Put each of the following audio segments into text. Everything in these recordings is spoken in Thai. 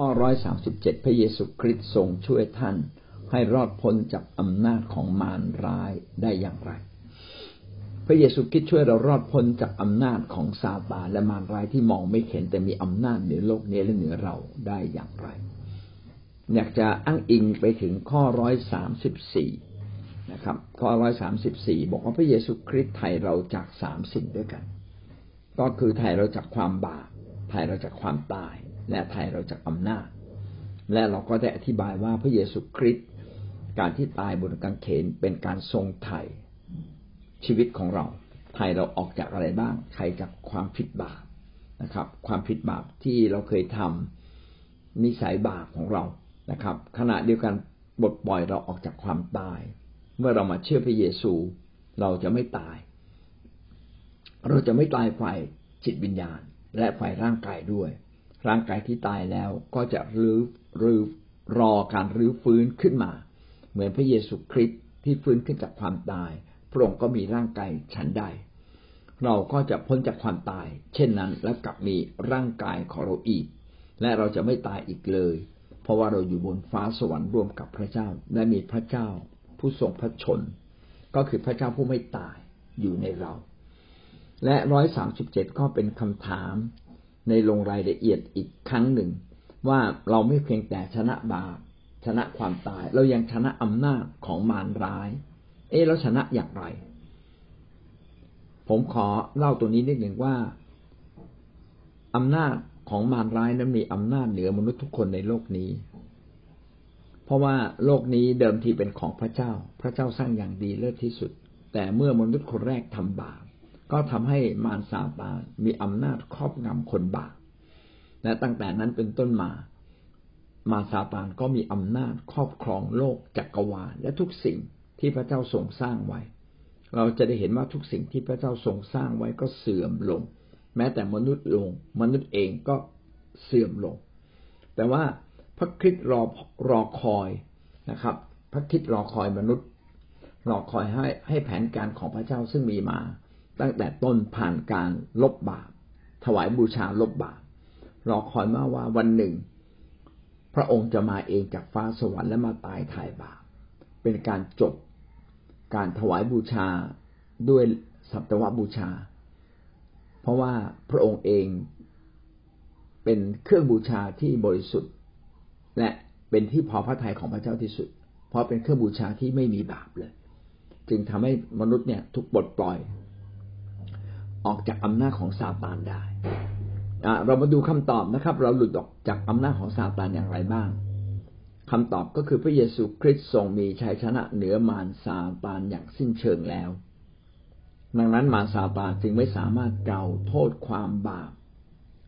ข้อร้อยสามสิบเจ็ดพระเยซูคริสต์ทรงช่วยท่านให้รอดพ้นจากอำนาจของมารร้ายได้อย่างไร พระเยซูคริสต์ช่วยเรารอดพ้นจากอำนาจของซาตานและมารร้ายที่มองไม่เห็นแต่มีอำนาจเหนือโลกนี้และเหนือเราได้อย่างไร อยากจะอ้างอิงไปถึงข้อร้อยสามสิบสี่นะครับข้อร้อยสามสิบสี่บอกว่าพระเยซูคริสต์ไถ่เราจากสามสิ่งด้วยกัน ก็คือไถ่เราจากความบาปไถ่เราจากความตาย และไถ่เราจากอำนาจ และเราก็ได้อธิบายว่าพระเยซูคริสต์การที่ตายบนกางเขนเป็นการทรงไถ่ชีวิตของเราไถ่เราออกจากอะไรบ้างไถ่จากความผิดบาปนะครับ ความผิดบาปที่เราเคยทำนิสัยบาปของเรานะครับ ขณะเดียวกันบทปล่อยเราออกจากความตาย เมื่อเรามาเชื่อพระเยซู เราจะไม่ตาย เราจะไม่ตายฝ่ายจิตวิญญาณ และฝ่ายร่างกายด้วย ร่างกายที่ตายแล้วก็จะรื้อรื้อรอการรื้อฟื้นขึ้นมา เหมือนพระเยซูคริสต์ที่ฟื้นขึ้นจากความตาย พระองค์ก็มีร่างกายฉันใด เราก็จะพ้นจากความตาย เช่นนั้นและกลับมีร่างกายของเราอีก และเราจะไม่ตายอีกเลย เพราะว่าเราอยู่บนฟ้าสวรรค์ร่วมกับพระเจ้า และมีพระเจ้าผู้ทรงพระชน ก็คือพระเจ้าผู้ไม่ตายอยู่ในเรา และร้อยสามสิบเจ็ดก็เป็นคำถาม ในลงรายละเอียดอีกครั้งหนึ่ง ว่าเราไม่เพียงแต่ชนะบาปชนะความตาย เรายังชนะอำนาจของมารร้าย เอ๊เราชนะอย่างไร ผมขอเล่าตัวนี้นิดหนึ่งว่าอำนาจของมารร้ายนั้นมีอำนาจเหนือมนุษย์ทุกคนในโลกนี้ เพราะว่าโลกนี้เดิมทีเป็นของพระเจ้า พระเจ้าสร้างอย่างดีเลิศที่สุด แต่เมื่อมนุษย์คนแรกทำบาป ก็ทำให้มารซาตานมีอำนาจครอบงำคนบาปและตั้งแต่นั้นเป็นต้นมา มาซาตานก็มีอำนาจครอบครองโลกจักรวาลและทุกสิ่งที่พระเจ้าทรงสร้างไว้ เราจะได้เห็นว่าทุกสิ่งที่พระเจ้าทรงสร้างไว้ก็เสื่อมลง แม้แต่มนุษย์ลง มนุษย์เองก็เสื่อมลง แต่ว่าพระคริสต์รอรอคอยนะครับ พระคริสต์รอคอยมนุษย์ รอคอยให้ให้แผนการของพระเจ้าซึ่งมีมา ตั้งแต่ต้นผ่านการลบบาป ถวายบูชาลบบาปรอคอยมาว่าวันหนึ่ง พระองค์จะมาเองจากฟ้าสวรรค์และมาตายถ่ายบาป เป็นการจบ การถวายบูชาด้วยสัตวบูชา เพราะว่าพระองค์เองเป็นเครื่องบูชาที่บริสุทธิ์ และเป็นที่พอพระทัยของพระเจ้าที่สุด เพราะเป็นเครื่องบูชาที่ไม่มีบาปเลย จึงทำให้มนุษย์เนี่ยถูกปลดปล่อย ออกจากอำนาจของซาตานได้เรามาดูคำตอบนะครับ เราหลุดออกจากอำนาจของซาตานอย่างไรบ้างคำตอบก็คือพระเยซูคริสต์ทรงมีชัยชนะเหนือมารซาตานอย่างสิ้นเชิงแล้ว ดังนั้นมารซาตานจึงไม่สามารถเกาโทษความบาป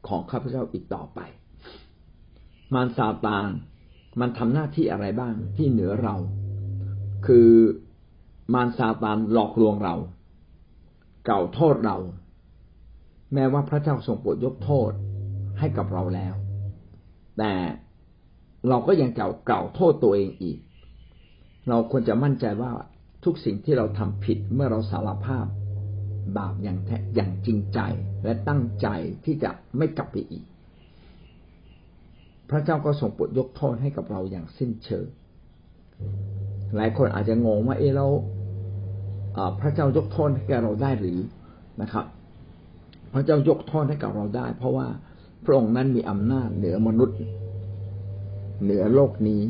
ของข้าพเจ้าอีกต่อไป มารซาตานมันทำหน้าที่อะไรบ้างที่เหนือเรา คือมารซาตานหลอกลวงเรา เก่าโทษเรา แม้ว่าพระเจ้าทรงโปรดยกโทษให้กับเราแล้ว แต่เราก็ยังเก่าเก่าโทษตัวเองอีก เราควรจะมั่นใจว่าทุกสิ่งที่เราทำผิดเมื่อเราสารภาพบาปอย่างแท้อย่างจริงใจและตั้งใจที่จะไม่กลับไปอีก พระเจ้าก็ทรงโปรดยกโทษให้กับเราอย่างสิ้นเชิง หลายคนอาจจะงงว่า เออเราพระเจ้ายกโทษให้แกเราได้หรือนะครับ ระเจ้ายกโทษให้กับเราได้ เพราะว่าพระองค์นั้นมีอำนาจเหนือมนุษย์ เหนือโลกนี้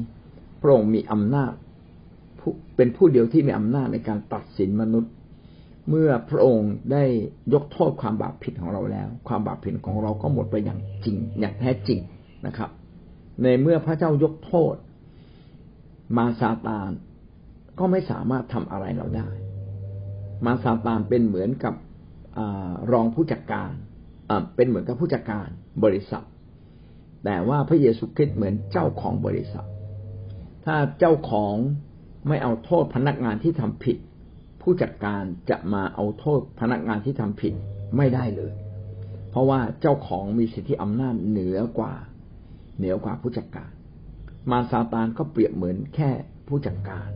พระองค์มีอำนาจเป็นผู้เดียวที่มีอำนาจในการตัดสินมนุษย์ เมื่อพระองค์ได้ยกโทษความบาปผิดของเราแล้ว ความบาปผิดของเราก็หมดไปอย่างจริง อย่างแท้จริงนะครับ ในเมื่อพระเจ้ายกโทษ มาซาตานก็ไม่สามารถทำอะไรเราได้ มาซาตานเป็นเหมือนกับ รองผู้จัดการเป็นเหมือนกับผู้จัดการบริษัท แต่ว่าพระเยซูคริสต์เหมือนเจ้าของบริษัท ถ้าเจ้าของไม่เอาโทษพนักงานที่ทำผิด ผู้จัดการจะมาเอาโทษพนักงานที่ทำผิดไม่ได้เลย เพราะว่าเจ้าของมีสิทธิอำนาจเหนือกว่าเหนือกว่าผู้จัดการ มาซาตานก็เปรียบเหมือนแค่ผู้จัดการ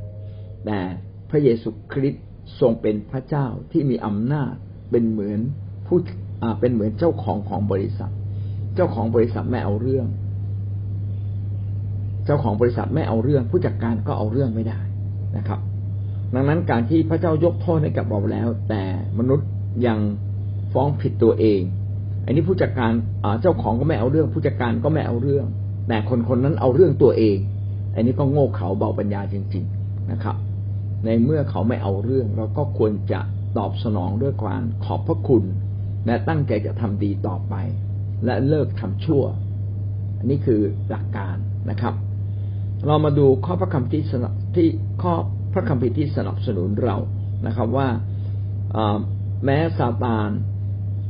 แต่พระเยซูคริสต์ทรงเป็นพระเจ้าที่มีอำนาจ เป็นเหมือนผู้เป็นเหมือนเจ้าของของบริษัท เจ้าของบริษัทไม่เอาเรื่อง เจ้าของบริษัทไม่เอาเรื่อง ผู้จัดการก็เอาเรื่องไม่ได้นะครับ ดังนั้นการที่พระเจ้ายกโทษให้กับเราแล้ว แต่มนุษย์ยังฟ้องผิดตัวเอง อันนี้ผู้จัดการเจ้าของก็ไม่เอาเรื่อง ผู้จัดการก็ไม่เอาเรื่อง แต่คนคนนั้นเอาเรื่องตัวเอง อันนี้ก็โง่เขลาเบาปัญญาจริง ๆนะครับ ในเมื่อเขาไม่เอาเรื่อง เราก็ควรจะ ตอบสนองด้วยความขอบพระคุณ และตั้งใจจะทำดีต่อไป และเลิกทำชั่ว อันนี้คือหลักการนะครับ เรามาดูข้อพระคำที่สนับที่ข้อพระคำพิที่สนับสนุนเรานะครับว่าแม้ซาตาน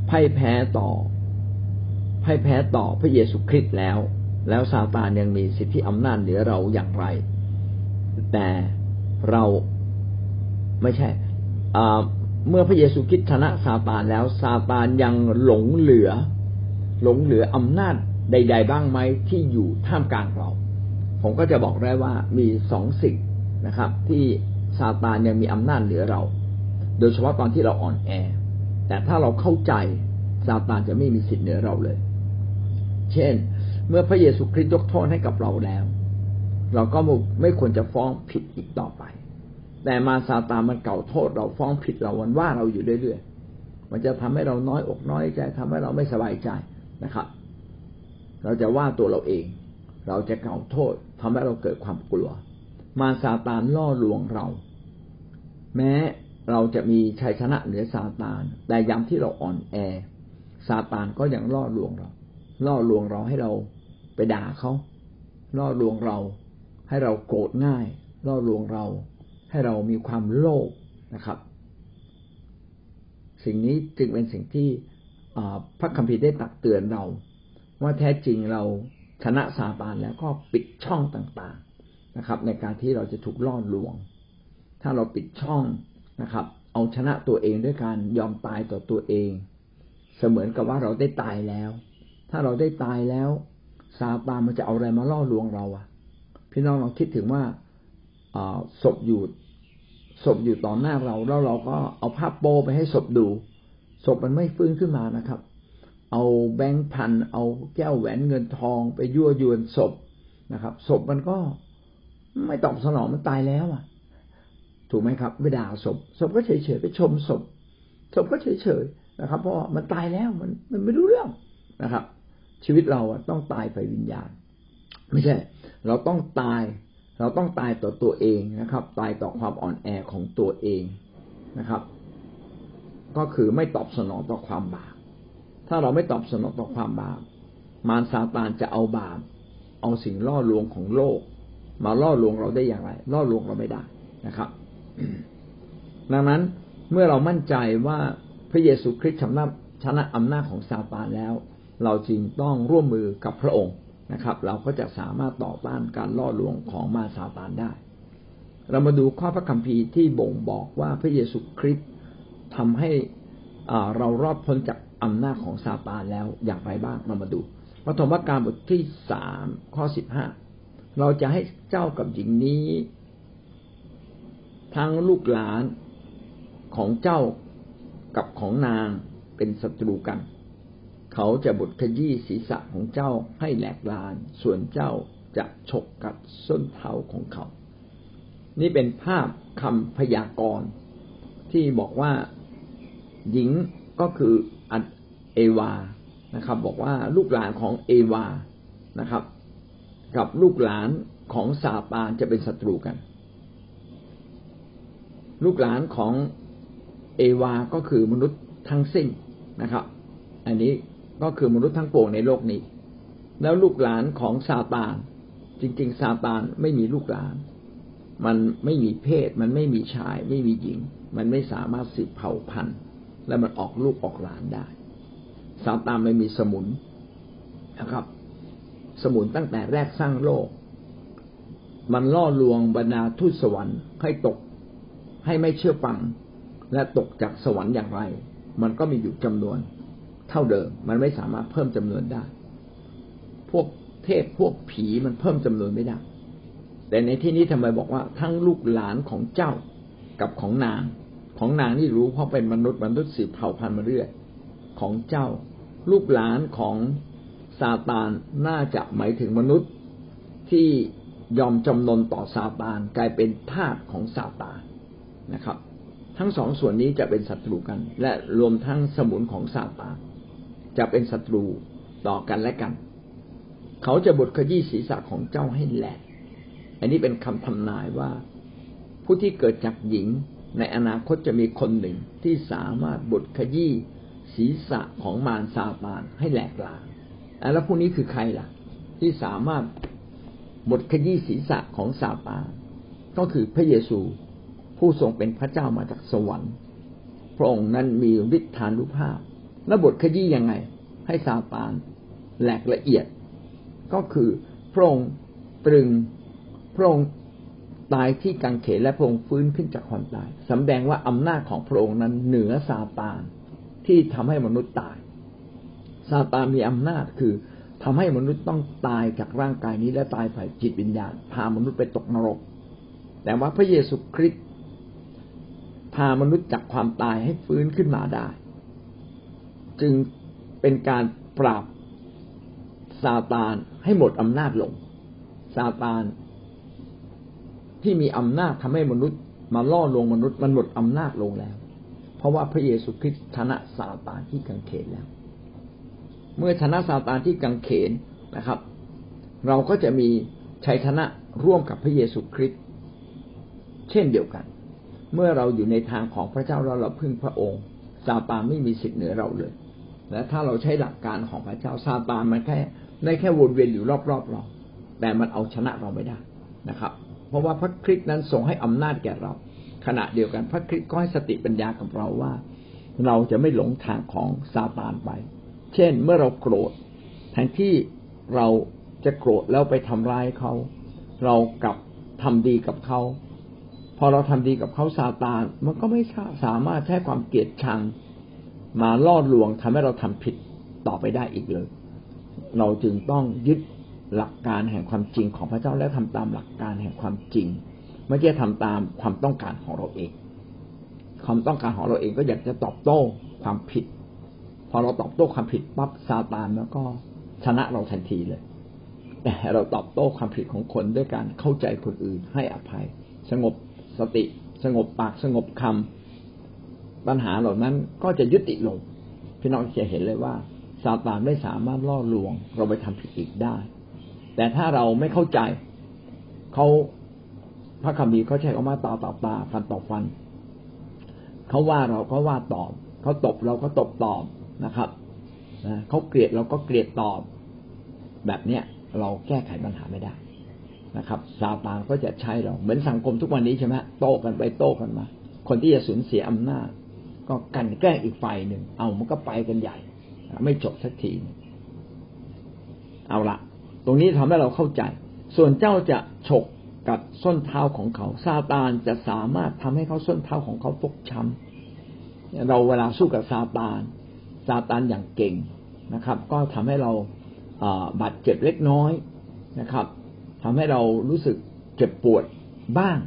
พ่ายแพ้ต่อพ่ายแพ้ต่อพระเยซูคริสต์แล้ว แล้วซาตานยังมีสิทธิอำนาจเหนือเราอย่างไร แต่เราไม่ใช่ เมื่อพระเยซูคริสต์ชนะซาตานแล้วซาตานยังหลงเหลือ หลงเหลืออำนาจใด ๆ บ้างไหมที่อยู่ท่ามกลางเรา ผมก็จะบอกได้ว่ามีสองสิ่งนะครับ ที่ซาตานยังมีอำนาจเหนือเรา โดยเฉพาะตอนที่เราอ่อนแอ แต่ถ้าเราเข้าใจซาตานจะไม่มีสิทธิ์เหนือเราเลย เช่น เมื่อพระเยซูคริสต์ยกโทษให้กับเราแล้ว เราก็ไม่ควรจะฟ้องผิดอีกต่อไป แต่มาซาตานมันเก่าโทษเราฟ้องผิดเราวันว่าเราอยู่เรื่อยๆ มันจะทำให้เราน้อยอกน้อยใจทำให้เราไม่สบายใจนะครับ เราจะว่าตัวเราเอง เราจะเก่าโทษทำให้เราเกิดความกลัว มาซาตานล่อลวงเรา แม้เราจะมีชัยชนะเหนือซาตาน แต่ยามที่เราอ่อนแอซาตานก็ยังล่อลวงเรา ล่อลวงเราให้เราไปด่าเขา ล่อลวงเรา ให้เราโกรธง่าย ล่อลวงเรา ให้เรามีความโลภนะครับ สิ่งนี้จึงเป็นสิ่งที่พระคัมภีร์ได้ตักเตือนเรา ว่าแท้จริงเราชนะซาตานแล้วก็ปิดช่องต่างๆนะครับ ในการที่เราจะถูกล่อลวง ถ้าเราปิดช่องนะครับ เอาชนะตัวเองด้วยการยอมตายต่อตัวเอง เสมือนกับว่าเราได้ตายแล้ว ถ้าเราได้ตายแล้วซาตานมันจะเอาอะไรมาล่อลวงเราอะพี่น้องลองคิดถึงว่า ศพอยู่ศพอยู่ต่อหน้าเราแล้วเราก็เอาภาพโปไปให้ศพดูศพมันไม่ฟื้นขึ้นมานะครับ เอาแบงค์พันเอาแก้วแหวนเงินทองไปยั่วยวนศพนะครับศพมันก็ไม่ตอบสนองมันตายแล้วอะ ถูกไหมครับไม่ด่าศพศพก็เฉยๆไปชมศพศพก็เฉยๆนะครับ เพราะมันตายแล้วมันมันไม่รู้เรื่องนะครับ ชีวิตเราอะต้องตายไปวิญญาณ ไม่ใช่ เราต้องตาย เราต้องตายต่อตัวเองนะครับ ตายต่อความอ่อนแอของตัวเองนะครับ ก็คือไม่ตอบสนองต่อความบาปถ้าเราไม่ตอบสนองต่อความบาปมารซาตานจะเอาบาปเอาสิ่งล่อลวงของโลก มาล่อลวงเราได้อย่างไร ล่อลวงเราไม่ได้นะครับ ดังนั้นเมื่อเรามั่นใจว่าพระเยซูคริสต์ชนะชนะอำนาจของซาตานแล้ว เราจึงต้องร่วมมือกับพระองค์ นะครับ เราก็จะสามารถต่อต้านการล่อลวงของมาซาตานได้ เรามาดูข้อพระคัมภีร์ที่บ่งบอกว่าพระเยซูคริสต์ทำให้เรารอดพ้นจากอำนาจของซาตานแล้วอย่างไรบ้างเรามาดูปฐมกาลบทที่สามข้อสิบห้าเราจะให้เจ้ากับหญิงนี้ ทั้งลูกหลานของเจ้ากับของนางเป็นศัตรูกัน เขาจะบดขยี้ศีรษะของเจ้าให้แหลกลาน ส่วนเจ้าจะฉกกัดส้นเท้าของเขา นี่เป็นภาพคำพยากรณ์ที่บอกว่าหญิงก็คืออัดเอวานะครับ บอกว่าลูกหลานของเอวานะครับ กับลูกหลานของซาตานจะเป็นศัตรูกัน ลูกหลานของเอวาก็คือมนุษย์ทั้งสิ้นนะครับ อันนี้ ก็คือมนุษย์ทั้งปวงในโลกนี้ แล้วลูกหลานของซาตาน จริง ๆ ซาตานไม่มีลูกหลาน มันไม่มีเพศ มันไม่มีชาย ไม่มีหญิง มันไม่สามารถสืบเผ่าพันธุ์ และมันออกลูกออกหลานได้ซาตานไม่มีสมุนนะครับ สมุนตั้งแต่แรกสร้างโลก มันล่อลวงบรรดาทูตสวรรค์ให้ตกให้ไม่เชื่อฟังและตกจากสวรรค์อย่างไร มันก็มีอยู่จำนวน เท่าเดิม มันไม่สามารถเพิ่มจำนวนได้ พวกเทพพวกผีมันเพิ่มจำนวนไม่ได้ แต่ในที่นี้ทำไมบอกว่าทั้งลูกหลานของเจ้ากับของนาง ของนางนี่รู้เพราะเป็นมนุษย์มนุษย์สืบเผ่าพันธุ์มาเรื่อยของเจ้า ลูกหลานของซาตานน่าจะหมายถึงมนุษย์ที่ยอมจำนนต่อซาตานกลายเป็นทาสของซาตานนะครับ ทั้งสองส่วนนี้จะเป็นศัตรูกัน และรวมทั้งสมุนของซาตาน จะเป็นศัตรูต่อกันและกัน เขาจะบดขยี้ศีรษะของเจ้าให้แหลกอันนี้เป็นคำทำนายว่า ผู้ที่เกิดจากหญิงในอนาคตจะมีคนหนึ่งที่สามารถบดขยี้ศีรษะของมารซาตานให้แหลกลาแล้วผู้นี้คือใครล่ะ ที่สามารถบทขยี้ศีรษะของซาตานก็คือพระเยซูผู้ทรงเป็นพระเจ้ามาจากสวรรค์ พระองค์นั้นมีฤทธานุภาพ และบทขยี้ยังไง ให้ซาตานแหลกละเอียด ก็คือพระองค์ตรึงพระองค์ตายที่กังเขนและพระองค์ฟื้นขึ้นจากความตายสำแดงว่าอำนาจของพระองค์นั้นเหนือซาตานที่ทำให้มนุษย์ตายซาตานมีอำนาจคือทำให้มนุษย์ต้องตายจากร่างกายนี้และตายฝ่ายจิตวิญญาณ พามนุษย์ไปตกนรก แต่ว่าพระเยซูคริสต์พามนุษย์จากความตายให้ฟื้นขึ้นมาได้ จึงเป็นการปราบซาตานให้หมดอำนาจลงซาตานที่มีอำนาจทำให้มนุษย์ มาล่อลวงมนุษย์มันหมดอำนาจลงแล้ว เพราะว่าพระเยซูคริสต์ชนะซาตานที่กังเขนแล้ว เมื่อชนะซาตานที่กังเขนนะครับ เราก็จะมีชัยชนะร่วมกับพระเยซูคริสต์เช่นเดียวกัน เมื่อเราอยู่ในทางของพระเจ้าเราเราพึ่งพระองค์ซาตานไม่มีสิทธิ์เหนือเราเลย และถ้าเราใช้หลักการของพระเจ้าซาตานมันแค่ได้แค่วนเวียนอยู่รอบๆเราแต่มันเอาชนะเราไม่ได้นะครับ เพราะว่าพระคริสต์นั้นทรงให้อำนาจแก่เรา ขณะเดียวกันพระคริสต์ก็ให้สติปัญญากับเราว่า เราจะไม่หลงทางของซาตานไป เช่นเมื่อเราโกรธแทนที่เราจะโกรธแล้วไปทำร้ายเขา เรากลับทำดีกับเขาพอเราทำดีกับเขาซาตาน มันก็ไม่สามารถใช้ความเกลียดชัง มาล่อลวงทำให้เราทำผิดต่อไปได้อีกเลย เราจึงต้องยึดหลักการแห่งความจริงของพระเจ้าและทำตามหลักการแห่งความจริง ไม่ใช่ทำตามความต้องการของเราเอง ความต้องการของเราเองก็อยากจะตอบโต้ความผิด พอเราตอบโต้ความผิดปั๊บซาตานแล้วก็ชนะเราทันทีเลย แต่เราตอบโต้ความผิดของคนด้วยการเข้าใจคนอื่นให้อภัย สงบสติ สงบปากสงบคำ ปัญหาเหล่านั้นก็จะยุติลง พี่น้องจะเห็นเลยว่าซาตานไม่สามารถล่อลวง เราไปทำผิดอีกได้ แต่ถ้าเราไม่เข้าใจเขาพระคัมภีร์เขาใช้คำว่าตาต่อตาฟันต่อฟันเขาว่าเราก็ว่าตอบเขาตบเราก็ตบตอบนะครับนะเขาเกลียดเราก็เกลียดตอบ แบบเนี้ยเราแก้ไขปัญหาไม่ได้นะครับซาตานก็จะใช้เราเหมือนสังคมทุกวันนี้ใช่ไหมโต้กันไปโต้กันมา คนที่จะสูญเสียอำนาจ ก็กันแกล้งอีกฝ่ายหนึ่ง เอามันก็ไปกันใหญ่ ไม่จบสักที เอาละตรงนี้ทำให้เราเข้าใจ ส่วนเจ้าจะฉกกับส้นเท้าของเขาซาตานจะสามารถทำให้เขาส้นเท้าของเขาฟกช้ำเราเวลาสู้กับซาตานซาตานอย่างเก่งนะครับ ก็ทำให้เราบาดเจ็บเล็กน้อยนะครับทำให้เรารู้สึกเจ็บปวดบ้าง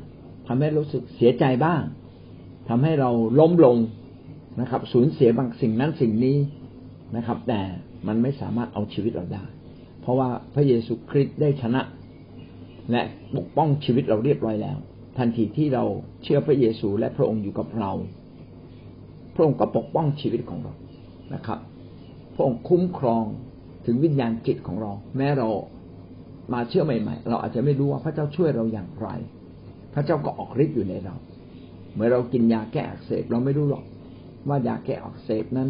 ทำให้รู้สึกเสียใจบ้างทำให้เราล้มลง นะครับ สูญเสียบางสิ่งนั้นสิ่งนี้นะครับ แต่มันไม่สามารถเอาชีวิตเราได้ เพราะว่าพระเยซูคริสต์ได้ชนะ และปกป้องชีวิตเราเรียบร้อยแล้ว ทันทีที่เราเชื่อพระเยซูและพระองค์อยู่กับเรา พระองค์ก็ปกป้องชีวิตของเรานะครับ พระองค์คุ้มครองถึงวิญญาณจิตของเรา แม้เรามาเชื่อใหม่ ๆ เราอาจจะไม่รู้ว่าพระเจ้าช่วยเราอย่างไร พระเจ้าก็ออกฤทธิ์อยู่ในเรา เมื่อเรากินยาแก้อักเสบเราไม่รู้หรอก ว่ายาแก้อักเสบนั้น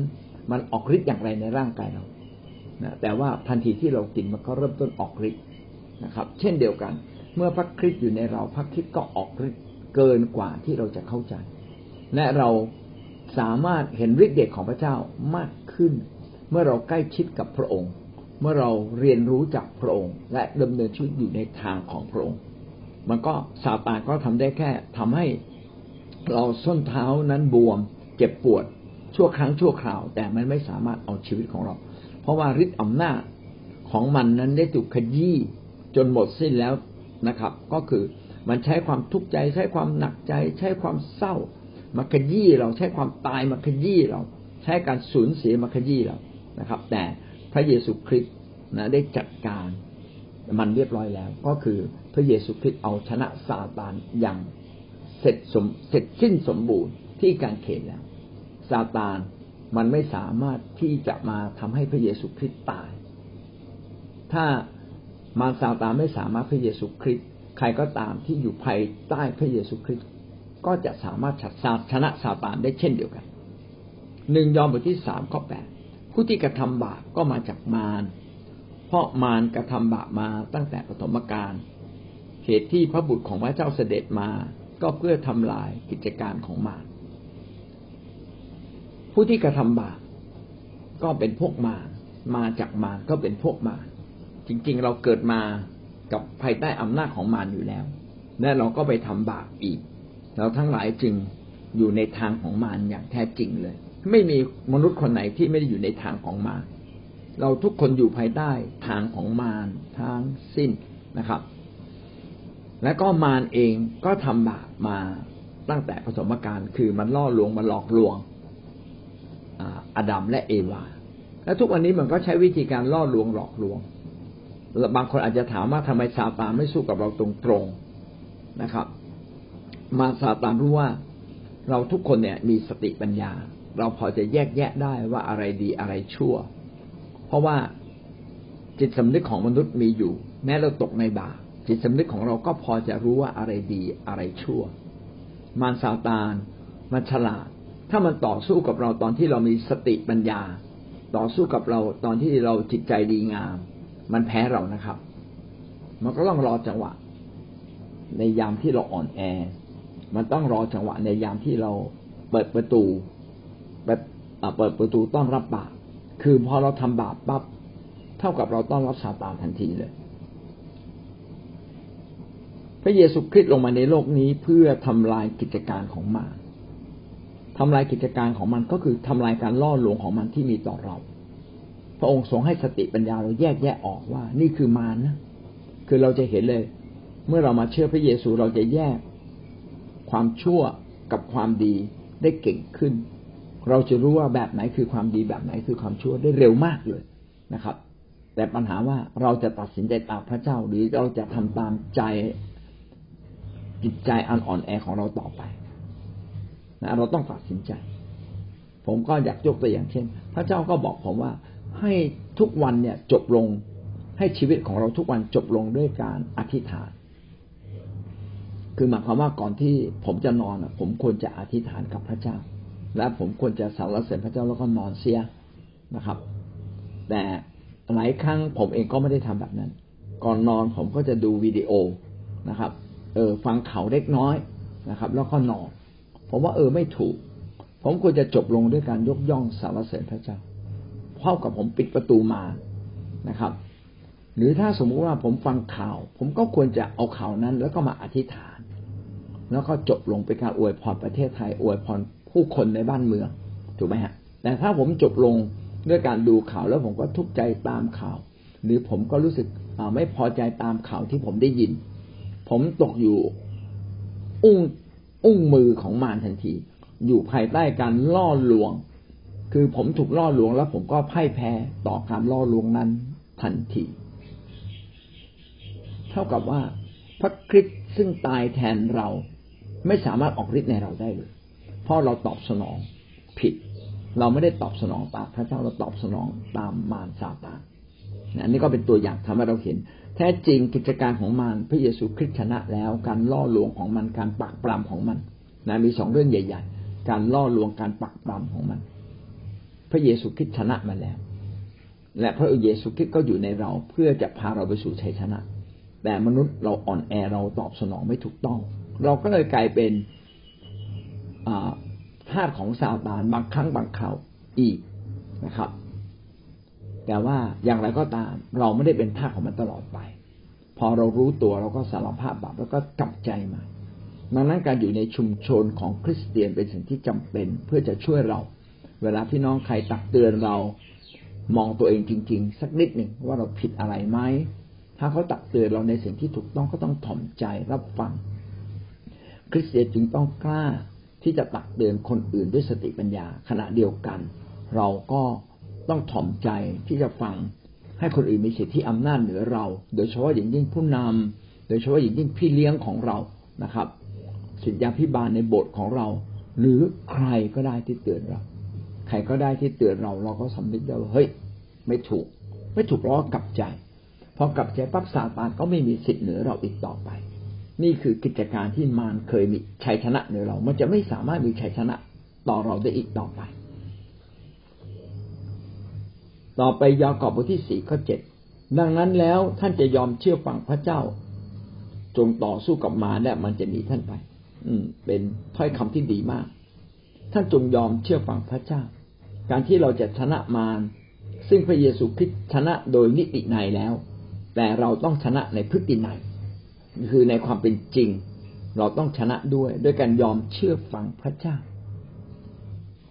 มันออกฤทธิ์อย่างไรในร่างกายเรานะแต่ว่าทันทีที่เรากินมันก็เริ่มต้นออกฤทธิ์นะครับ เช่นเดียวกัน เมื่อพระคริสต์อยู่ในเราพระคริสต์ก็ออกฤทธิ์เกินกว่าที่เราจะเข้าใจ และเราสามารถเห็นฤทธิ์เดชของพระเจ้ามากขึ้น เมื่อเราใกล้ชิดกับพระองค์ เมื่อเราเรียนรู้จากพระองค์ และดำเนินชีวิตอยู่ในทางของพระองค์ มันก็ซาตานก็ทำได้แค่ทำให้เราส้นเท้านั้นบวม เจ็บปวดชั่วครั้งชั่วคราว แต่มันไม่สามารถเอาชีวิตของเรา เพราะว่าฤทธิ์อำนาจของมันนั้นได้ถูกขยี้จนหมดสิ้นแล้วนะครับ ก็คือมันใช้ความทุกข์ใจ ใช้ความหนักใจ ใช้ความเศร้ามาขยี้เราใช้ความตายมาขยี้เรา ใช้การสูญเสียมาขยี้เรานะครับ แต่พระเยซูคริสต์นะได้จัดการมันเรียบร้อยแล้ว ก็คือพระเยซูคริสต์เอาชนะซาตานอย่างเสร็จสมเสร็จสิ้นสมบูรณ์ ที่การเขนแล้วซาตานมันไม่สามารถที่จะมาทำให้พระเยซูคริสต์ตาย ถ้ามารซาตานไม่สามารถพระเยซูคริสต์ใครก็ตามที่อยู่ภายใต้พระเยซูคริสต์ก็จะสามารถชนะซาตานได้เช่นเดียวกันหนึ่งยอห์นบทที่สามข้อแปดผู้ที่กระทำบาปก็มาจากมารเพราะมารกระทำบาปมาตั้งแต่ปฐมกาลเหตุที่พระบุตรของพระเจ้าเสด็จมาก็เพื่อทำลายกิจการของมาร ผู้ที่กระทำบาปก็เป็นพวกมารมาจากมารก็เป็นพวกมารจริงๆ เราเกิดมากับภายใต้อำนาจของมารอยู่แล้ว และเราก็ไปทำบาปอีก เราทั้งหลายจึงอยู่ในทางของมารอย่างแท้จริงเลย ไม่มีมนุษย์คนไหนที่ไม่ได้อยู่ในทางของมารเราทุกคนอยู่ภายใต้ทางของมารทางสิ้นนะครับ และก็มารเองก็ทำบาปมาตั้งแต่ผสมการคือมันล่อลวงมันหลอกลวง อาดัมและเอวา และทุกวันนี้มันก็ใช้วิธีการล่อลวงหลอกลวง บางคนอาจจะถามว่าทำไมซาตานไม่สู้กับเราตรงๆนะครับ มาซาตานรู้ว่าเราทุกคนเนี่ยมีสติปัญญา เราพอจะแยกแยะได้ว่าอะไรดีอะไรชั่ว เพราะว่าจิตสำนึกของมนุษย์มีอยู่ แม้เราตกในบาปจิตสำนึกของเราก็พอจะรู้ว่าอะไรดีอะไรชั่ว มารซาตานมันฉลาด ถ้ามันต่อสู้กับเราตอนที่เรามีสติปัญญา ต่อสู้กับเราตอนที่เราจิตใจดีงาม มันแพ้เรานะครับ มันก็ต้องรอจังหวะ ในยามที่เราอ่อนแอ มันต้องรอจังหวะในยามที่เราเปิดประตูแบบเปิดประตูต้อนรับบาปคือพอเราทำบาปปั๊บเท่ากับเราต้อนรับซาตานทันทีเลย พระเยซูคริสต์ลงมาในโลกนี้เพื่อทำลายกิจการของมาร ทำลายกิจการของมันก็คือทำลายการล่อลวงของมันที่มีต่อเรา พระองค์ทรงให้สติปัญญาเราแยกแยะออกว่า นี่คือมารนะ คือเราจะเห็นเลย เมื่อเรามาเชื่อพระเยซูเราจะแยกความชั่วกับความดีได้เก่งขึ้น เราจะรู้ว่าแบบไหนคือความดีแบบไหนคือความชั่วได้เร็วมากเลยนะครับ แต่ปัญหาว่าเราจะตัดสินใจตามพระเจ้าหรือเราจะทำตามใจจิตใจอันอ่อนแอของเราต่อไป นะเราต้องตัดสินใจ ผมก็อยากยกตัวอย่างเช่น พระเจ้าก็บอกผมว่าให้ทุกวันเนี่ยจบลงให้ชีวิตของเราทุกวันจบลงด้วยการอธิษฐาน คือหมายความว่าก่อนที่ผมจะนอนผมควรจะอธิษฐานกับพระเจ้า และผมควรจะสรรเสริญพระเจ้าแล้วก็นอนเสียนะครับ แต่หลายครั้งผมเองก็ไม่ได้ทำแบบนั้น ก่อนนอนผมก็จะดูวิดีโอนะครับ เออฟังเขาเล็กน้อยนะครับ แล้วก็นอน ผมว่าเออไม่ถูก ผมควรจะจบลงด้วยการยกย่องสารเสริญพระเจ้าเท่ากับผมปิดประตูมานะครับ หรือถ้าสมมุติว่าผมฟังข่าว ผมก็ควรจะเอาข่าวนั้น แล้วก็มาอธิษฐาน แล้วก็จบลงเป็นการอวยพรประเทศไทยอวยพรผู้คนในบ้านเมืองถูกไหมฮะแต่ถ้าผมจบลงด้วยการดูข่าวแล้วผมก็ทุกข์ใจตามข่าว หรือผมก็รู้สึกไม่พอใจตามข่าวที่ผมได้ยิน ผมตกอยู่ อุ้ง อุ้งมือของมารทันที อยู่ภายใต้การล่อลวง คือผมถูกล่อลวง แล้วผมก็พ่ายแพ้ต่อการล่อลวงนั้นทันที เท่ากับว่าพระคริสต์ซึ่งตายแทนเราไม่สามารถออกฤทธิ์ในเราได้เลย เพราะเราตอบสนองผิด เราไม่ได้ตอบสนองตามพระเจ้าเราตอบสนองตามมารซาตานอันนี้ก็เป็นตัวอย่างทำให้เราเห็น แท้จริงกิจการของมันพระเยซูคริสต์ชนะแล้วการล่อลวงของมันการปักปรำของมันนะมีสองเรื่องใหญ่ ๆ การล่อลวงการปักปรำของมัน พระเยซูคริสต์ชนะมาแล้ว และพระเยซูคริสต์ก็อยู่ในเราเพื่อจะพาเราไปสู่ชัยชนะ แต่มนุษย์เราอ่อนแอเราตอบสนองไม่ถูกต้อง เราก็เลยกลายเป็นทาสของซาตานบางครั้งบางคราวอีกนะครับ แต่ว่าอย่างไรก็ตามเราไม่ได้เป็นทาสของมันตลอดไป พอเรารู้ตัวเราก็สารภาพบาปแล้วก็กลับใจมาดังนั้นการอยู่ในชุมชนของคริสเตียนเป็นสิ่งที่จำเป็นเพื่อจะช่วยเรา เวลาพี่น้องใครตักเตือนเรามองตัวเองจริง ๆ สักนิดหนึ่งว่าเราผิดอะไรไหมถ้าเขาตักเตือนเราในสิ่งที่ถูกต้องก็ต้องถ่อมใจรับฟัง คริสเตียนจึงต้องกล้าที่จะตักเตือนคนอื่นด้วยสติปัญญาขณะเดียวกัน เราก็ ต้องถ่อมใจที่จะฟัง ให้คนอื่นมีสิทธิอำนาจเหนือเรา โดยเฉพาะอย่างยิ่งผู้นำโดยเฉพาะอย่างยิ่งพี่เลี้ยงของเรานะครับ สิทธยาพิบาลในบสถ์ของเรา หรือใครก็ได้ที่เตือนเรา ใครก็ได้ที่เตือนเรา เราก็สำนึกได้ว่าเฮ้ย ไม่ถูก ไม่ถูกเราก็กลับใจพอกลับใจปั๊บซาตานก็ไม่มีสิทธิ์เหนือเราอีกต่อไป นี่คือกิจการที่มารเคยมีชัยชนะเหนือเรา มันจะไม่สามารถมีชัยชนะต่อเราได้อีกต่อไป ต่อไปยากอบบทที่สี่ข้อเจ็ดดังนั้นแล้วท่านจะยอมเชื่อฟังพระเจ้า จงต่อสู้กับมารและมันจะหนีท่านไป อืม เป็นถ้อยคำที่ดีมาก ท่านจงยอมเชื่อฟังพระเจ้า การที่เราจะชนะมารซึ่งพระเยซูคริสต์ชนะโดยนิติในแล้ว แต่เราต้องชนะในพฤติในคือในความเป็นจริง เราต้องชนะด้วยด้วยการยอมเชื่อฟังพระเจ้า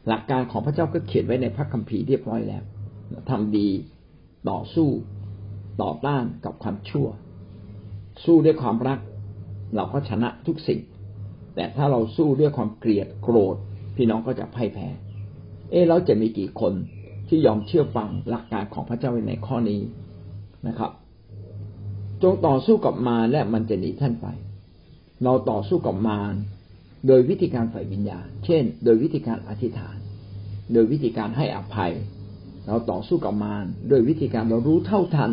หลักการของพระเจ้าก็เขียนไว้ในพระคัมภีร์เรียบร้อยแล้ว ทำดีต่อสู้ต่อต้านกับความชั่ว สู้ด้วยความรัก เราก็ชนะทุกสิ่ง แต่ถ้าเราสู้ด้วยความเกลียดโกรธ พี่น้องก็จะพ่ายแพ้ เออเราจะมีกี่คนที่ยอมเชื่อฟังหลักการของพระเจ้าในข้อนี้นะครับ จงต่อสู้กับมารและมันจะหนีท่านไป เราต่อสู้กับมารโดยวิธีการฝ่ายวิญญาณ เช่น โดยวิธีการอธิษฐาน โดยวิธีการให้อภัย เราต่อสู้กับมารโดยวิธีการเรารู้เท่าทัน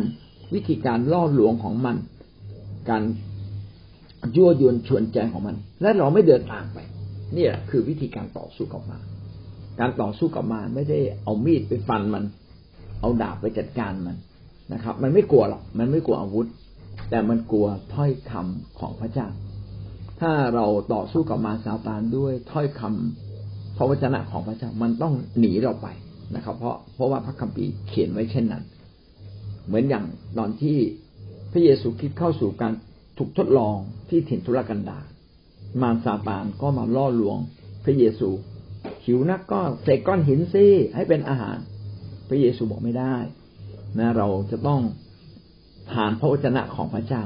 วิธีการล่อลวงของมัน การยั่วยวนชวนใจของมัน และเราไม่เดินตามไป นี่แหละคือวิธีการต่อสู้กับมารการต่อสู้กับมารไม่ได้เอามีดไปฟันมัน เอาดาบไปจัดการมันนะครับ มันไม่กลัวหรอกมันไม่กลัวอาวุธ แต่มันกลัวถ้อยคำของพระเจ้า ถ้าเราต่อสู้กับมารซาตานด้วยถ้อยคำพระวจนะของพระเจ้ามันต้องหนีเราไป นะครับ เพราะเพราะว่าพระคัมภีร์เขียนไว้เช่นนั้น เหมือนอย่างตอนที่พระเยซูคริสต์เข้าสู่การถูกทดลองที่ถิ่นทุรกันดารมารซาตานก็มาล่อลวง พระเยซู หิวนักก็เสกก้อนหินซิให้เป็นอาหาร พระเยซูบอกไม่ได้นะเราจะต้องทานพระวจนะของพระเจ้า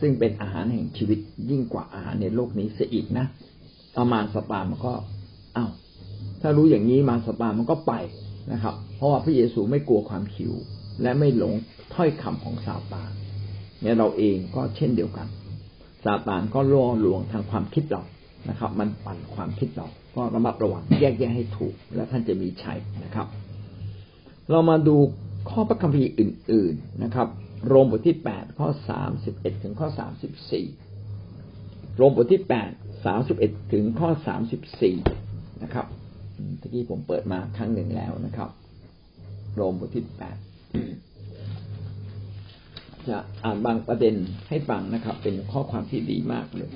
ซึ่งเป็นอาหารแห่งชีวิตยิ่งกว่าอาหารในโลกนี้เสียอีกนะอามารสตามันก็เอา้า ถ้ารู้อย่างนี้มารสตามันก็ไปนะครับ เพราะว่าพระเยซูไม่กลัวความหิว และไม่หลงถ้อยคำของซาตานเนี่ยเราเองก็เช่นเดียวกันซาตานก็ล่อลวงทางความคิดเรานะครับ มันปั่นความคิดเราก็ระมัดระวังแยกแยะให้ถูก และท่านจะมีชัยนะครับ เรามาดูข้อพระคัมภีร์อื่น ๆนะครับ โรมบทที่แปดข้อสามสิบเอ็ดถึงข้อสามสิบสี่โรมบทที่แปดสามสิบเอ็ดถึงข้อสามสิบสี่นะครับ เมื่กี้ผมเปิดมาครั้งหนึ่งแล้วนะครับ โรมบทที่แปดจะอ่านบางประเด็นให้ฟังนะครับ เป็นข้อความที่ดีมากเลย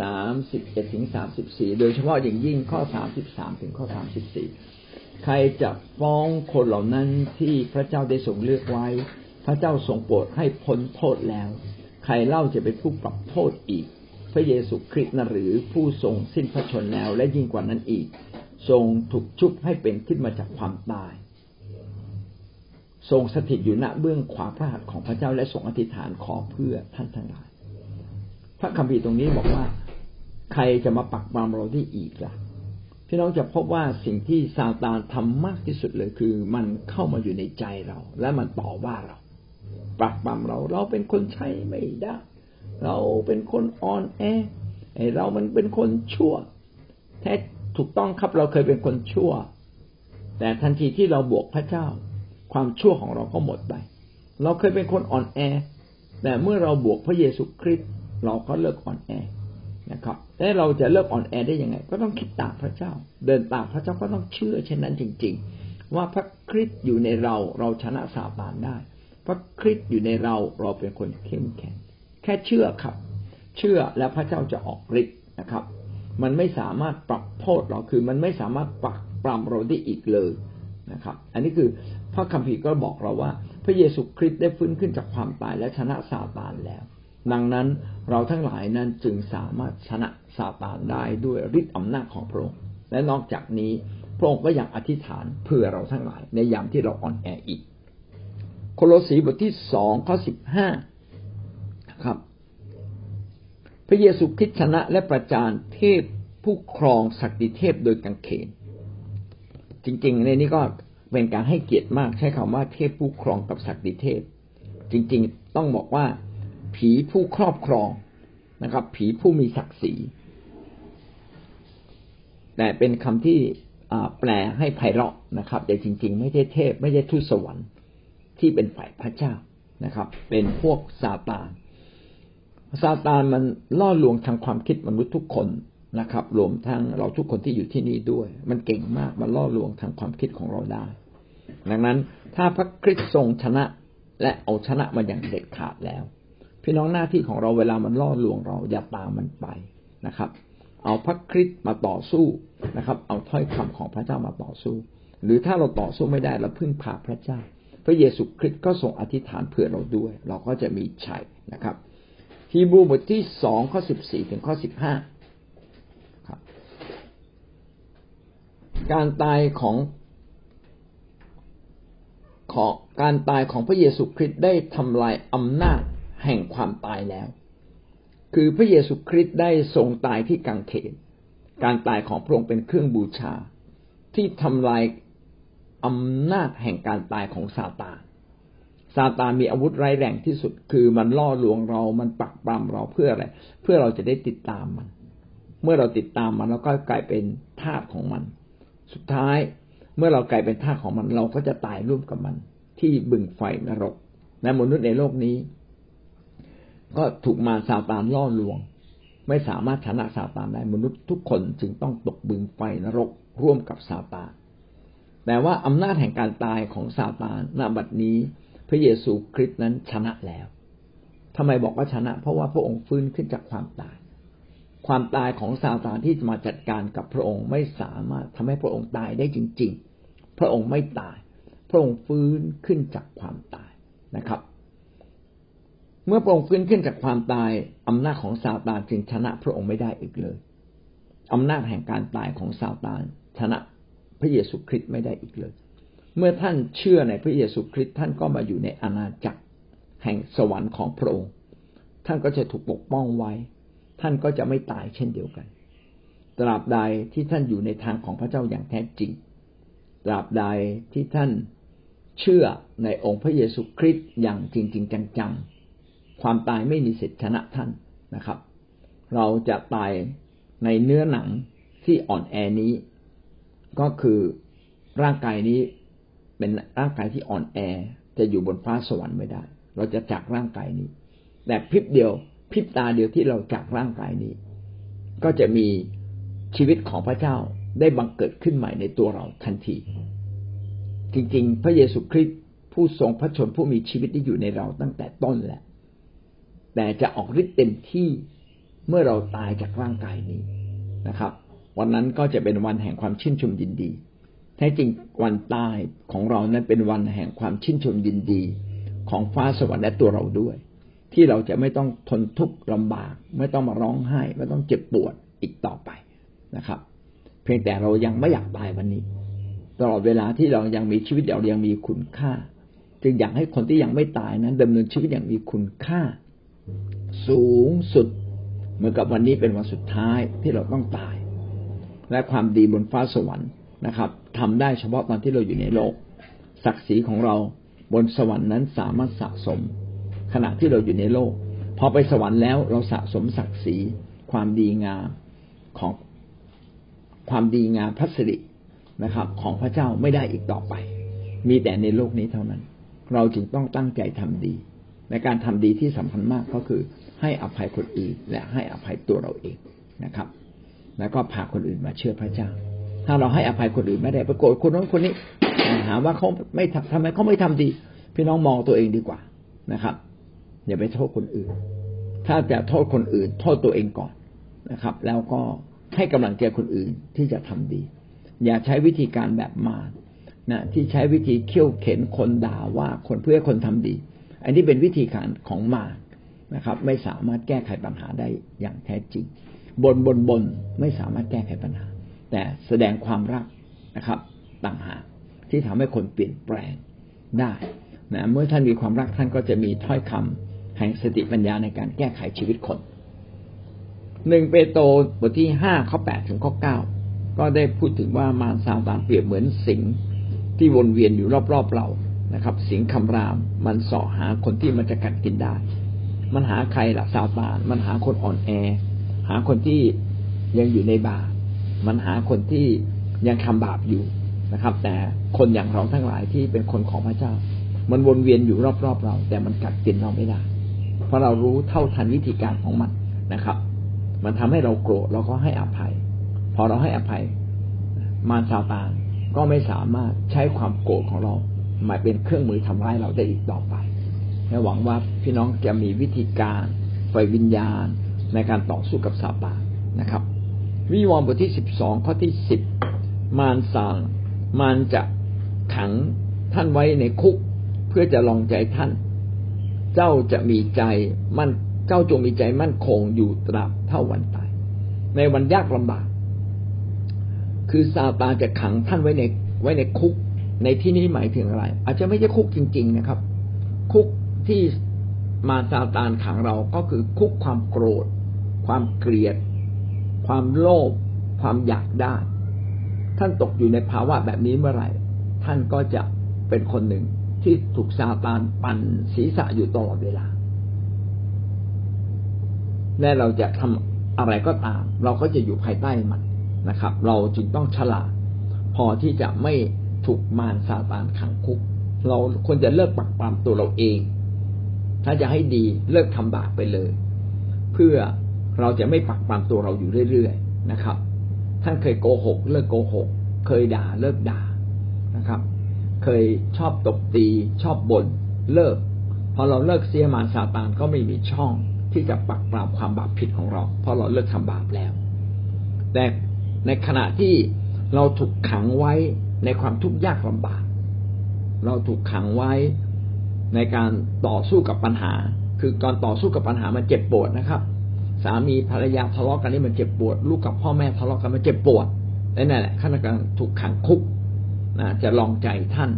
สามสิบเอ็ดถึงสามสิบสี่โดยเฉพาะอย่างยิ่งข้อสามสิบสามถึงข้อสามสิบสี่ใครจะฟ้องคนเหล่านั้นที่พระเจ้าได้ทรงเลือกไว้ พระเจ้าทรงโปรดให้พ้นโทษแล้ว ใครเล่าจะเป็นผู้ปรับโทษอีก พระเยซูคริสต์นะหรือผู้ทรงสิ้นพระชนแล้วและยิ่งกว่านั้นอีก ทรงถูกชุบให้เป็นขึ้นมาจากความตาย ทรงสถิตอยู่ณเบื้องขวาพระหัตถ์ของพระเจ้าและทรงอธิษฐานขอเพื่อท่านทั้งหลาย พระคัมภีร์ตรงนี้บอกว่า ใครจะมาปักปามเราได้อีกล่ะพี่น้องจะพบว่าสิ่งที่ซาตานทำมากที่สุดเลยคือ มันเข้ามาอยู่ในใจเรา และมันต่อว่าเราปักปั๊มเราเราเป็นคนใช้ไม่ได้ เราเป็นคนอ่อนแอไอเรามันเป็นคนชั่ว แท้ ถูกต้องครับเราเคยเป็นคนชั่ว แต่ทันทีที่เราบวกพระเจ้า ความชั่วของเราก็หมดไป เราเคยเป็นคนอ่อนแอ แต่เมื่อเราบวกพระเยซูคริสต์เราก็เลิกอ่อนแอนะครับแต่เราจะเลิกอ่อนแอได้ยังไง ก็ต้องคิดตามพระเจ้า เดินตามพระเจ้าก็ต้องเชื่อเช่นนั้นจริง ๆ ว่าพระคริสต์อยู่ในเราเราชนะสาบานได้ พระคริสต์อยู่ในเราเราเป็นคนเข้มแข็ง แค่เชื่อครับ เชื่อแล้วพระเจ้าจะออกฤทธิ์นะครับ มันไม่สามารถปรับโทษเราคือ มันไม่สามารถปรับปรามเราได้อีกเลยนะครับ อันนี้คือพระคัมภีร์ก็บอกเราว่า พระเยซูคริสต์ได้ฟื้นขึ้นจากความตายและชนะซาตานแล้ว ดังนั้นเราทั้งหลายนั้นจึงสามารถชนะซาตานได้ด้วยฤทธิ์อำนาจของพระองค์และนอกจากนี้พระองค์ก็ยังอธิษฐานเพื่อเราทั้งหลาย ในยามที่เราอ่อนแออีก โคโลสีบทที่สองข้อสิบห้าครับ พระเยซูคริสต์ชนะและประจานเทพผู้ครองศักดิเทพโดยกังเขน จริง ๆ ในนี้ก็เป็นการให้เกียรติมากใช้คำว่าเทพผู้ครองกับศักดิเทพ จริง ๆ ต้องบอกว่าผีผู้ครอบครองนะครับ ผีผู้มีศักดิ์ศรีแต่เป็นคำที่แปลให้ไพเราะนะครับ แต่จริง ๆ ไม่ใช่เทพ ไม่ใช่ทูตสวรรค์ที่เป็นฝ่ายพระเจ้านะครับ เป็นพวกซาตาน ซาตานมันล่อลวงทางความคิดมนุษย์ทุกคนนะครับ รวมทั้งเราทุกคนที่อยู่ที่นี่ด้วย มันเก่งมากมันล่อลวงทางความคิดของเราได้ ดังนั้นถ้าพระคริสต์ทรงชนะ และเอาชนะมันอย่างเด็ดขาดแล้ว พี่น้องหน้าที่ของเราเวลามันล่อลวงเราอย่าตามมันไปนะครับ เอาพระคริสต์มาต่อสู้นะครับ เอาถ้อยคำของพระเจ้ามาต่อสู้ หรือถ้าเราต่อสู้ไม่ได้เราพึ่งพาพระเจ้า พระเยซูคริสต์ก็ทรงอธิษฐานเผื่อเราด้วย เราก็จะมีชัยนะครับ ฮีบรูบทที่สองข้อสิบสี่ถึงข้อสิบห้าการตายของของการตายของพระเยซูคริสต์ได้ทำลายอำนาจแห่งความตายแล้ว คือพระเยซูคริสต์ได้ทรงตายที่กังเขน การตายของพระองค์เป็นเครื่องบูชา ที่ทำลายอำนาจแห่งการตายของซาตาน ซาตานมีอาวุธร้ายแรงที่สุด คือมันล่อลวงเรา มันปักปรำเราเพื่ออะไร เพื่อเราจะได้ติดตามมัน เมื่อเราติดตามมันเราก็กลายเป็นทาสของมัน สุดท้ายเมื่อเรากลายเป็นทาสของมันเราก็จะตายร่วมกับมัน ที่บึงไฟนรกและมนุษย์ในโลกนี้ ก็ถูกมาซาตานล่อลวง ไม่สามารถชนะซาตานได้มนุษย์ทุกคนจึงต้องตกบึงไฟนรกร่วมกับซาตานแต่ว่าอำนาจแห่งการตายของซาตานณบัดนี้ พระเยซูคริสต์นั้นชนะแล้วทำไมบอกว่าชนะ เพราะว่าพระองค์ฟื้นขึ้นจากความตาย ความตายของซาตานที่จะมาจัดการกับพระองค์ไม่สามารถทำให้พระองค์ตายได้จริง ๆ พระองค์ไม่ตาย พระองค์ฟื้นขึ้นจากความตายนะครับ เมื่อพระองค์ฟื้นขึ้นจากความตายอำนาจของซาตานจึงชนะพระองค์ไม่ได้อีกเลยอำนาจแห่งการตายของซาตานชนะพระเยซูคริสต์ไม่ได้อีกเลย เมื่อท่านเชื่อในพระเยซูคริสต์ท่านก็มาอยู่ในอาณาจักรแห่งสวรรค์ของพระองค์ ท่านก็จะถูกปกป้องไว้ ท่านก็จะไม่ตายเช่นเดียวกัน ตราบใดที่ท่านอยู่ในทางของพระเจ้าอย่างแท้จริง ตราบใดที่ท่านเชื่อในองค์พระเยซูคริสต์อย่างจริงๆจังๆ ความตายไม่มีสิทธิชนะท่านนะครับ เราจะตายในเนื้อหนังที่อ่อนแอนี้ ก็คือร่างกายนี้ เป็นร่างกายที่อ่อนแอ จะอยู่บนฟ้าสวรรค์ไม่ได้ เราจะจากร่างกายนี้ แต่พริบเดียวพริบตาเดียวที่เราจากร่างกายนี้ ก็จะมีชีวิตของพระเจ้าได้บังเกิดขึ้นใหม่ในตัวเราทันที จริง ๆ พระเยซูคริสต์ผู้ทรงพระชนผู้มีชีวิตที่อยู่ในเราตั้งแต่ต้นแหละ แต่จะออกฤทธิ์เต็มที่เมื่อเราตายจากร่างกายนี้นะครับ วันนั้นก็จะเป็นวันแห่งความชื่นชมยินดี แท้จริงวันตายของเรานั้นเป็นวันแห่งความชื่นชมยินดีของฟ้าสวรรค์และตัวเราด้วย ที่เราจะไม่ต้องทนทุกข์ลำบาก ไม่ต้องมาร้องไห้ ไม่ต้องเจ็บปวดอีกต่อไปนะครับ เพียงแต่เรายังไม่อยากตายวันนี้ ตลอดเวลาที่เรายังมีชีวิตเรายังมีคุณค่า จึงอยากให้คนที่ยังไม่ตายนั้นดำเนินชีวิตอย่างมีคุณค่า สูงสุด เหมือนกับวันนี้เป็นวันสุดท้ายที่เราต้องตาย และความดีบนฟ้าสวรรค์ นะครับทำได้เฉพาะตอนที่เราอยู่ในโลก ศักดิ์ศรีของเราบนสวรรค์นั้นสามารถสะสม ขณะที่เราอยู่ในโลก พอไปสวรรค์แล้วเราสะสมศักดิ์ศรีความดีงามของความดีงามพัสรินะครับ ของพระเจ้าไม่ได้อีกต่อไป มีแต่ในโลกนี้เท่านั้น เราจึงต้องตั้งใจทำดีในการทำดีที่สำคัญมากก็คือ ให้อภัยคนอื่นและให้อภัยตัวเราเองนะครับ แล้วก็พาคนอื่นมาเชื่อพระเจ้า ถ้าเราให้อภัยคนอื่นไม่ได้ไปโกรธคนนั้นคนนี้หาว่าเขาไม่ทำไมเขาไม่ทำดี พี่น้องมองตัวเองดีกว่านะครับอย่าไปโทษคนอื่น ถ้าจะโทษคนอื่น โทษตัวเองก่อนนะครับ แล้วก็ให้กำลังใจคนอื่นที่จะทำดี อย่าใช้วิธีการแบบมานะที่ใช้วิธีเขี่ยวเข็นคนด่าว่าคนเพื่อคนทำดี อันนี้เป็นวิธีการของมานะครับ ไม่สามารถแก้ไขปัญหาได้อย่างแท้จริงบนบนบนไม่สามารถแก้ไขปัญหา แต่แสดงความรักนะครับ ต่างหากที่ทำให้คนเปลี่ยนแปลงได้นะเมื่อท่านมีความรักท่านก็จะมีถ้อยคำแห่งสติปัญญาในการแก้ไขชีวิตคนหนึ่งเปโตรบทที่ห้าข้อแปดถึงข้อเก้าก็ได้พูดถึงว่ามารซาตานเปรียบเหมือนสิงที่วนเวียนอยู่รอบๆเรานะครับ สิงคำราม มันสอหาคนที่มันจะกัดกินได้ มันหาใครล่ะซาตาน มันหาคนอ่อนแอ หาคนที่ยังอยู่ในบาป มันหาคนที่ยังทำบาปอยู่นะครับ แต่คนอย่างเราทั้งหลายที่เป็นคนของพระเจ้า มันวนเวียนอยู่รอบๆเรา แต่มันกัดกินเราไม่ได้ เพราะเรารู้เท่าทันวิธีการของมันนะครับ มันทำให้เราโกรธเราก็ให้อภัย พอเราให้อภัย มารซาตานก็ไม่สามารถใช้ความโกรธของเรามาเป็นเครื่องมือทำร้ายเราได้อีกต่อไปและหวังว่าพี่น้องจะมีวิธีการไฟวิญญาณในการต่อสู้กับซาตานนะครับ วิวรณ์บทที่สิบสองข้อที่สิบมารสางมารจะขังท่านไว้ในคุก เพื่อจะลองใจท่าน เจ้าจะมีใจมั่นเจ้าจงมีใจมั่นคงอยู่ตราบเท่าวันตาย ในวันยากลำบาก คือซาตานจะขังท่านไว้ในไว้ในคุก ในที่นี้หมายถึงอะไร อาจจะไม่ใช่คุกจริง ๆ นะครับ คุกที่มาซาตานขังเราก็คือคุกความโกรธ ความเกลียด ความโลภความอยากได้ ท่านตกอยู่ในภาวะแบบนี้เมื่อไหร่ ท่านก็จะเป็นคนหนึ่งที่ถูกซาตานปั่นศีรษะอยู่ตลอดเวลาและเราจะทำอะไรก็ตาม เราก็จะอยู่ภายใต้มันนะครับ เราจึงต้องฉลาด พอที่จะไม่ถูกมารซาตานขังคุก เราควรจะเลิกปักปามตัวเราเอง ถ้าจะให้ดีเลิกทำบาปไปเลย เพื่อ เราจะไม่ปักปามตัวเราอยู่เรื่อยๆนะครับ ท่านเคยโกหก เลิกโกหก เคยด่าเลิกด่านะครับ เคยชอบตบตีชอบบ่นเลิก พอเราเลิกเสียมารซาตานก็ไม่มีช่องที่จะปักปรามความบาปผิดของเรา เพราะเราเลิกทำบาปแล้ว แต่ในขณะที่เราถูกขังไว้ในความทุกข์ยากลำบากเราถูกขังไว้ในการต่อสู้กับปัญหา คือก่อนต่อสู้กับปัญหามันเจ็บปวดนะครับ สามีภรรยาทะเลาะกันนี่มันเจ็บปวด ลูกกับพ่อแม่ทะเลาะกันมันเจ็บปวดนั่นแหละขั้นกำลังถูกขังคุกนะจะลองใจท่าน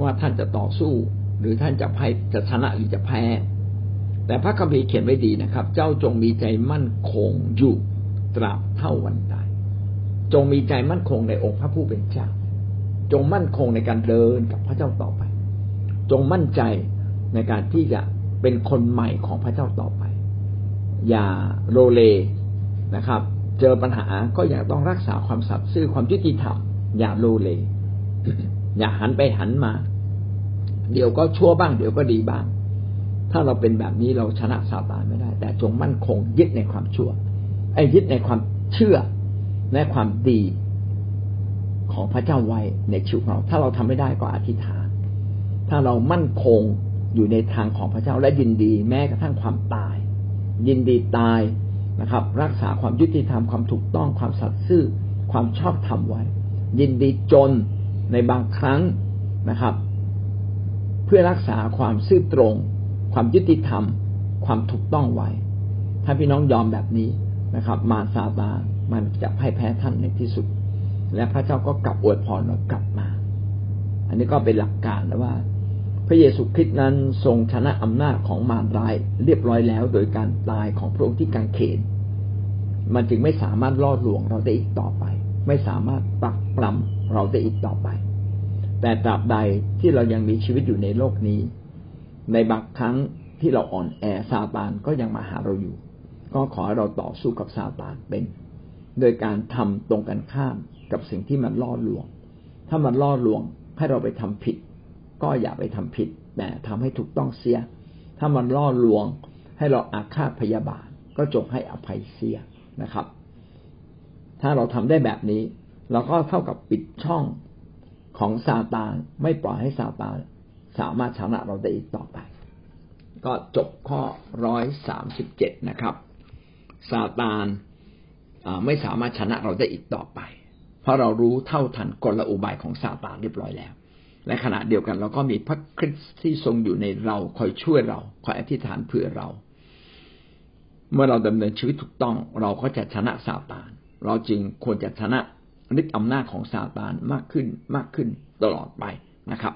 ว่าท่านจะต่อสู้ หรือท่านจะแพ้จะชนะหรือจะแพ้ แต่พระคัมภีร์เขียนไว้ดีนะครับ เจ้าจงมีใจมั่นคงอยู่ตราบเท่าวันตายจงมีใจมั่นคงในองค์พระผู้เป็นเจ้า จงมั่นคงในการเดินกับพระเจ้าต่อไป จงมั่นใจในการที่จะเป็นคนใหม่ของพระเจ้าต่อไป อย่าโรเลนะครับ เจอปัญหาก็อย่าต้องรักษาความสัตย์ซื่อความยุติธรรมอย่าโรเล อย่าหันไปหันมา เดี๋ยวก็ชั่วบ้าง เดี๋ยวก็ดีบ้าง ถ้าเราเป็นแบบนี้เราชนะซาตานไม่ได้ แต่จงมั่นคงยึดในความชั่ว ไอ้ยึดในความเชื่อและความดีของพระเจ้าไว้ในชีวิตเรา ถ้าเราทำไม่ได้ก็อธิษฐาน ถ้าเรามั่นคงอยู่ในทางของพระเจ้าและยินดี แม้กระทั่งความตาย ยินดีตายนะครับ รักษาความยุติธรรมความถูกต้องความสัตย์ซื่อความชอบธรรมไว้ ยินดีจนในบางครั้งนะครับ เพื่อรักษาความซื่อตรง ความยุติธรรม ความถูกต้องไว้ถ้าพี่น้องยอมแบบนี้นะครับ มาซาตานมันจะพ่ายแพ้ท่านในที่สุด และพระเจ้าก็กลับอวยพรเรากลับมา อันนี้ก็เป็นหลักการนะว่า พระเยซูคริสต์นั้นทรงชนะอำนาจของมารร้ายเรียบร้อยแล้ว โดยการตายของพระองค์ที่กางเขน มันจึงไม่สามารถล่อลวงเราได้อีกต่อไป ไม่สามารถปักปลำเราได้อีกต่อไป แต่ตราบใดที่เรายังมีชีวิตอยู่ในโลกนี้ ในบางครั้งที่เราอ่อนแอซาตานก็ยังมาหาเราอยู่ ก็ขอให้เราต่อสู้กับซาตานเป็น โดยการทำตรงกันข้ามกับสิ่งที่มันล่อลวง ถ้ามันล่อลวงให้เราไปทำผิด ก็อย่าไปทำผิดแต่ทำให้ถูกต้องเสีย ถ้ามันล่อลวงให้เราอาฆาตพยาบาท ก็จงให้อภัยเสียนะครับ ถ้าเราทำได้แบบนี้ เราก็เท่ากับปิดช่องของซาตานไม่ปล่อยให้ซาตานสามารถชนะเราได้อีกต่อไป ก็จบข้อร้อยสามสิบเจ็ดนะครับซาตานไม่สามารถชนะเราได้อีกต่อไป เพราะเรารู้เท่าทันกลอุบายของซาตานเรียบร้อยแล้ว และขณะเดียวกันเราก็มีพระคริสต์ที่ทรงอยู่ในเราคอยช่วยเราคอยอธิษฐานเพื่อเรา เมื่อเราดำเนินชีวิตถูกต้อง เราก็จะชนะซาตาน เราจึงควรจะชนะฤทธิ์อำนาจของซาตานมากขึ้นมากขึ้นตลอดไปนะครับ